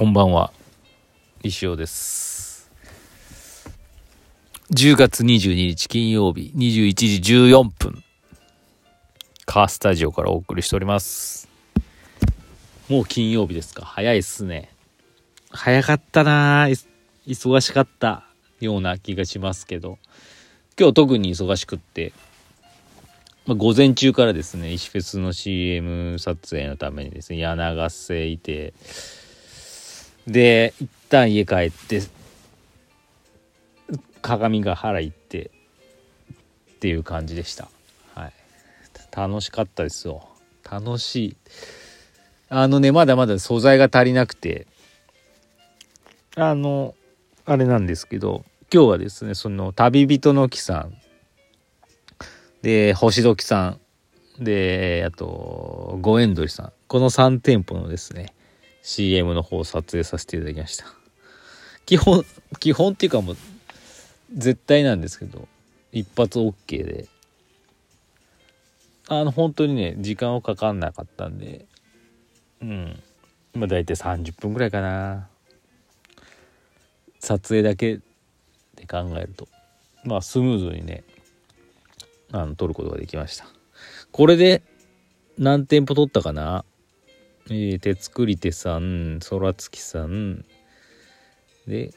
こんばんは。石尾です。10月22日金曜日21時14分。カースタジオからお送りしております。もう金曜日ですか？早いっすね。早かったな。忙しかったような気がしますけど。今日特に忙しくって。ま、午前中からですね石フェスの CM 撮影のためにですね柳瀬いてで一旦家帰って鏡ヶ原行ってっていう感じでした。はい。楽しかったですよ。楽しい。あのねまだまだ素材が足りなくてあのあれなんですけど今日はですねその旅人の木さん。で星時さん。であと五円鳥さん。この3店舗のですね CM の方を撮影させていただきました。基本基本っていうかもう絶対なんですけど一発 OK で。あの本当にね時間をかかんなかったんでうん。まあ大体30分ぐらいかな。撮影だけで考えると。まあスムーズにねあの撮ることができました。これで何店舗撮ったかなえー、手作り手さん空月さん。で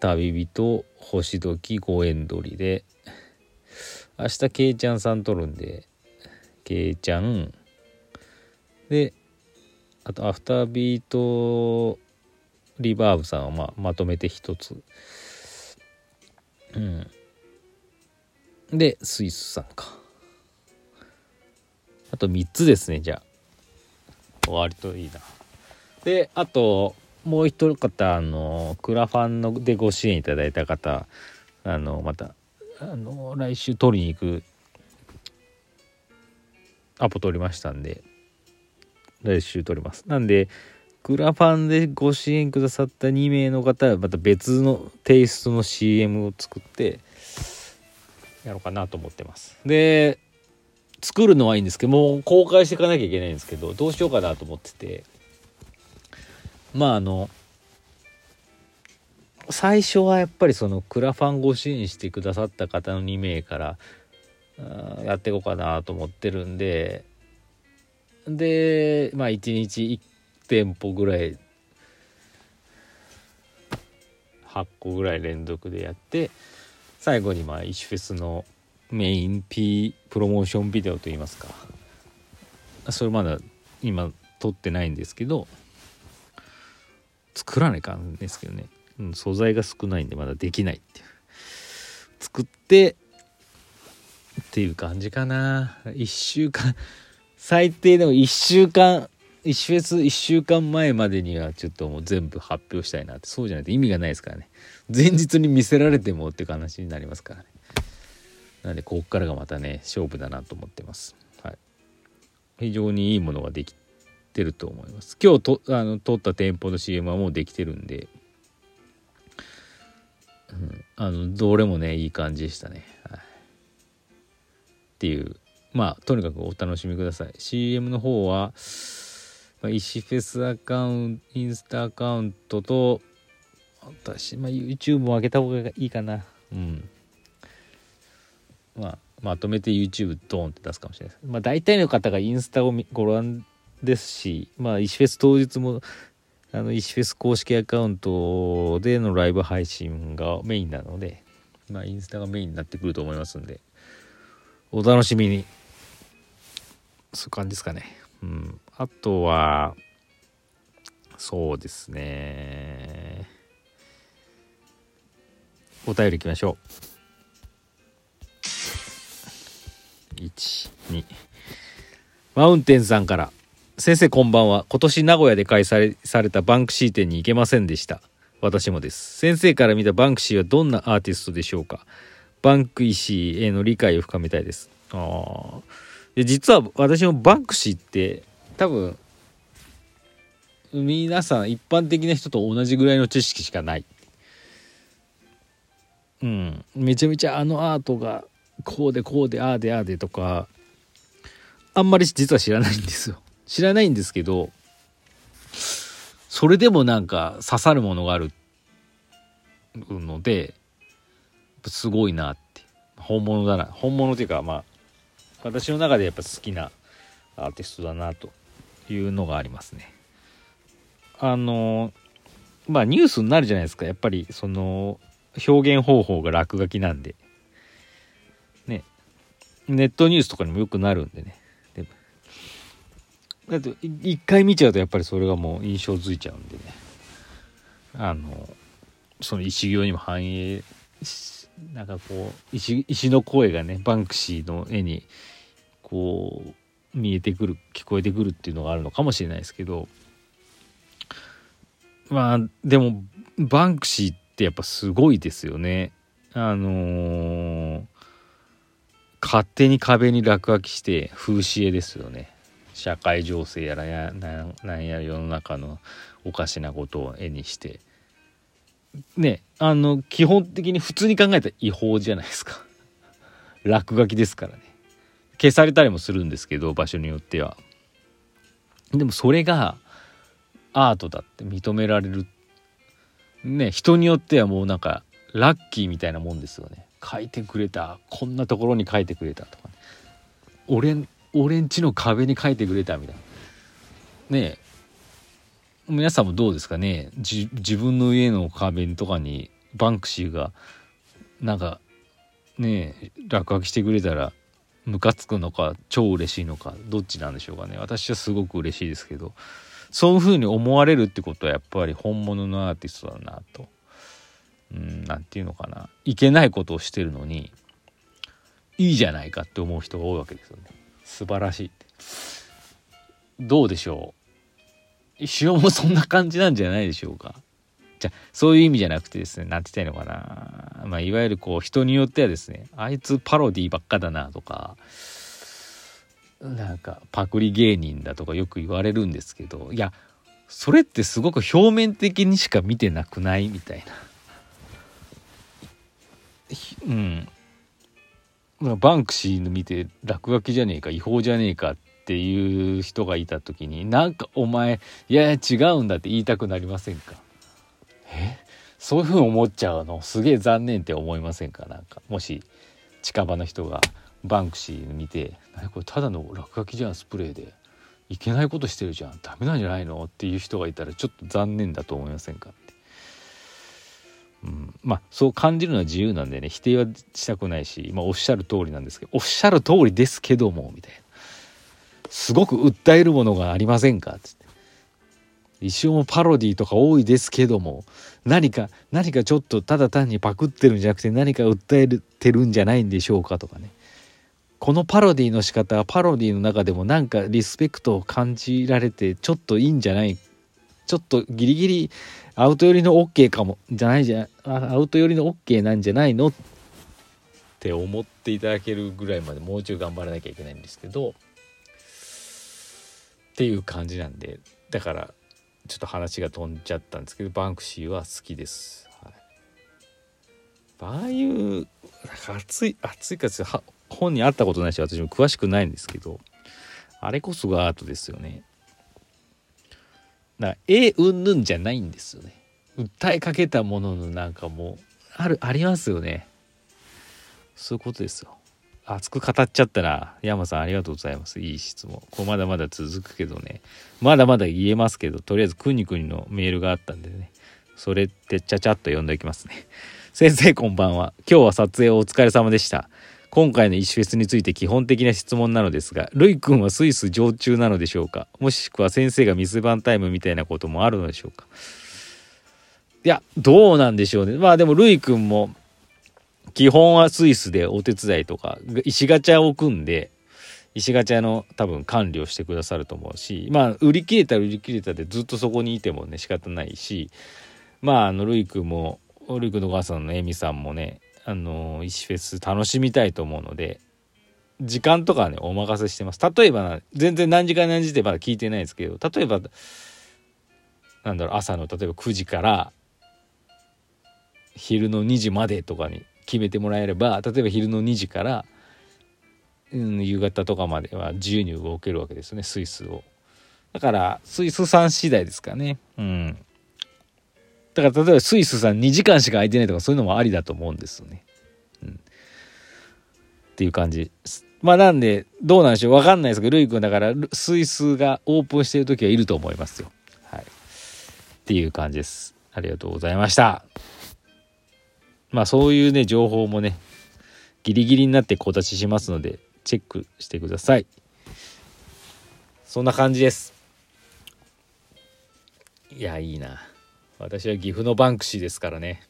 旅人星時五円鳥で。明日けいちゃんさん撮るんで。けいちゃん。であとアフタービートリバーブさんをままとめて一つ。うん。でスイスさんか。あと3つですねじゃあ。終わりといいな。であともう一方あのクラファンのでご支援いただいた方あのまたあの来週取りに行くアポ取りましたんで来週取ります。なんでクラファンでご支援くださった2名の方はまた別のテイストの CM を作ってやろうかなと思ってます。で作るのはいいんですけどもう公開していかなきゃいけないんですけどどうしようかなと思ってて。まああの最初はやっぱりそのクラファンご支援してくださった方の2名からやっていこうかなと思ってるんで。でまあ1日1店舗ぐらい8個ぐらい連続でやって最後にまあ石フェスのメイン P プロモーションビデオといいますか。それまだ今撮ってないんですけど作らないかんですけどね、うん、素材が少ないんでまだできないっていう。作ってっていう感じかな。1週間最低でも1週間1フェス1週間前までにはちょっともう全部発表したいなって。そうじゃないと意味がないですからね。前日に見せられてもって話になりますからね。なんでここからがまたね勝負だなと思ってます。はい、非常にいいものができてると思います。今日とあの撮った店舗の CM はもうできてるんで、うん、あのどれもねいい感じでしたね。はい、っていうまあとにかくお楽しみください。CM の方は、まあ、石フェスアカウントインスタアカウントと私、まあ、YouTube も開けた方がいいかな。うんまあ、まとめて YouTube ドーンって出すかもしれないです。まあ、大体の方がインスタをご覧ですし、まあ、石フェス当日も、あの、石フェス公式アカウントでのライブ配信がメインなので、まあ、インスタがメインになってくると思いますんで、お楽しみに。そういう感じですかね。うん。あとは、そうですね。お便りいきましょう。12マウンテンさんから。先生こんばんは。今年名古屋で開催されたバンクシー展に行けませんでした。私もです。先生から見たバンクシーはどんなアーティストでしょうか。バンクシーへの理解を深めたいです。あで実は私もバンクシーって多分皆さん一般的な人と同じぐらいの知識しかない。うん。めちゃめちゃあのアートがこうでこうでああでああでとかあんまり実は知らないんですよ。知らないんですけどそれでもなんか刺さるものがあるのですごいなって。本物だな。本物っていうかまあ私の中でやっぱ好きなアーティストだなというのがありますね。あのまあニュースになるじゃないですか。やっぱりその表現方法が落書きなんで。ネットニュースとかにもよくなるんでね。でだって一回見ちゃうとやっぱりそれがもう印象づいちゃうんでね。あのその石行にも反映なんかこう石石の声がねバンクシーの絵にこう見えてくる聞こえてくるっていうのがあるのかもしれないですけど。まあでもバンクシーってやっぱすごいですよね。あのー、勝手に壁に落書きして風刺絵ですよね。社会情勢やらやなんや世の中のおかしなことを絵にして。ねあの基本的に普通に考えたら違法じゃないですか。落書きですからね。消されたりもするんですけど場所によっては。でもそれがアートだって認められる。ね人によってはもうなんかラッキーみたいなもんですよね。書いてくれた。こんなところに書いてくれたとか、ね、俺俺んちの壁に書いてくれたみたいな。ねえ。皆さんもどうですかね。自分の家の壁とかにバンクシーがなんかねえ落書きしてくれたらムカつくのか超嬉しいのかどっちなんでしょうかね。私はすごく嬉しいですけど。そういうふうに思われるってことはやっぱり本物のアーティストだなと。うん何て言うのかな。いけないことをしてるのにいいじゃないかって思う人が多いわけですよね。素晴らしいどうでしょう。一応もそんな感じなんじゃないでしょうか。じゃそういう意味じゃなくてですね何て言ったらいいのかな。まあいわゆるこう人によってはですねあいつパロディばっかだなとかなんかパクリ芸人だとかよく言われるんですけどいやそれってすごく表面的にしか見てなくないみたいな。うん。バンクシーの見て落書きじゃねえか違法じゃねえかっていう人がいた時になんかお前いやいや違うんだって言いたくなりませんか？え？そういうふうに思っちゃうの？すげえ残念って思いませんか？なんかもし近場の人がバンクシー見て「何これただの落書きじゃんスプレーで。いけないことしてるじゃん。ダメなんじゃないの?」っていう人がいたらちょっと残念だと思いませんか？うん、まあそう感じるのは自由なんでね否定はしたくないし、まあ、おっしゃる通りなんですけど「おっしゃる通りですけども」みたいな「すごく訴えるものがありませんか?」っつって。一応もパロディとか多いですけども何か何かちょっとただ単にパクってるんじゃなくて何か訴えてるんじゃないんでしょうかとかねこのパロディの仕方はパロディの中でもなんかリスペクトを感じられてちょっといいんじゃないちょっとギリギリアウト寄りの OK かもじゃないじゃアウト寄りの OK なんじゃないのって思っていただけるぐらいまでもうちょい頑張らなきゃいけないんですけどっていう感じなんでだからちょっと話が飛んじゃったんですけどバンクシーは好きです。はい、ああいう熱い熱いかつ本にあったことないし私も詳しくないんですけどあれこそがアートですよねだから絵うんぬんじゃないんですよね。訴えかけたもののなんかもうあるありますよね。そういうことですよ。熱く語っちゃったな山さんありがとうございます。いい質問。こうまだまだ続くけどね。まだまだ言えますけどとりあえずくにくにのメールがあったんでね。それってちゃちゃっと読んでおきますね。先生こんばんは。今日は撮影お疲れ様でした。今回の石フェスについて基本的な質問なのですが、ルイ君はスイス常駐なのでしょうか？もしくは先生がミスバンタイムみたいなこともあるのでしょうか？いや、どうなんでしょうね。まあでもルイ君も、基本はスイスでお手伝いとか、石ガチャを組んで、石ガチャの多分管理をしてくださると思うし、まあ売り切れたら売り切れたでずっとそこにいてもね仕方ないし、まああのルイ君も、ルイ君のお母さんのエミさんもね、あの石フェス楽しみたいと思うので時間とかねお任せしてます。例えば全然何時間何時でまだ聞いてないですけど例えばなんだろう朝の例えば9時から昼の2時までとかに決めてもらえれば例えば昼の2時から、うん、夕方とかまでは自由に動けるわけですねスイスを。だからスイスさん次第ですかね。うん。だから例えばスイスさん2時間しか空いてないとかそういうのもありだと思うんですよね、うん、っていう感じ。まあなんでどうなんでしょう。わかんないですけどルイ君だからスイスがオープンしてる時はいると思いますよ。はい。っていう感じです。ありがとうございました。まあそういうね情報もねギリギリになって小出ししますのでチェックしてください。そんな感じです。いやいいな。私は岐阜のバンクシーですからね。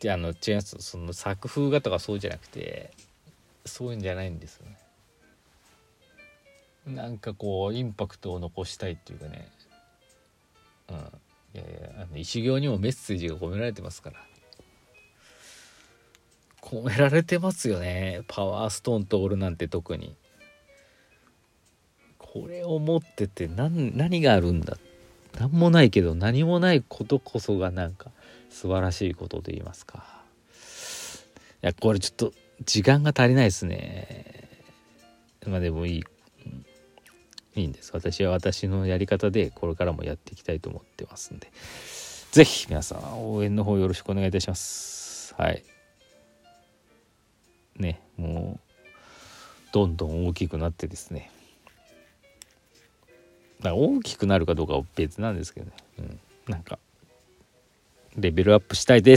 であの違います。その作風がとかそうじゃなくてそういうんじゃないんですよね。なんかこうインパクトを残したいっていうかね。うん。いやいやあの石行にもメッセージが込められてますから。込められてますよね。パワーストーンとオールなんて特に。これを持ってて何何があるんだ。何もないけど何もないことこそがなんか素晴らしいことと言いますか。いやこれちょっと時間が足りないですね。まあでもいい、いいんです。私は私のやり方でこれからもやっていきたいと思ってますんで。是非皆さん応援の方よろしくお願いいたします。はい。ねもうどんどん大きくなってですね。大きくなるかどうかは別なんですけどね、うん、なんかレベルアップしたいです。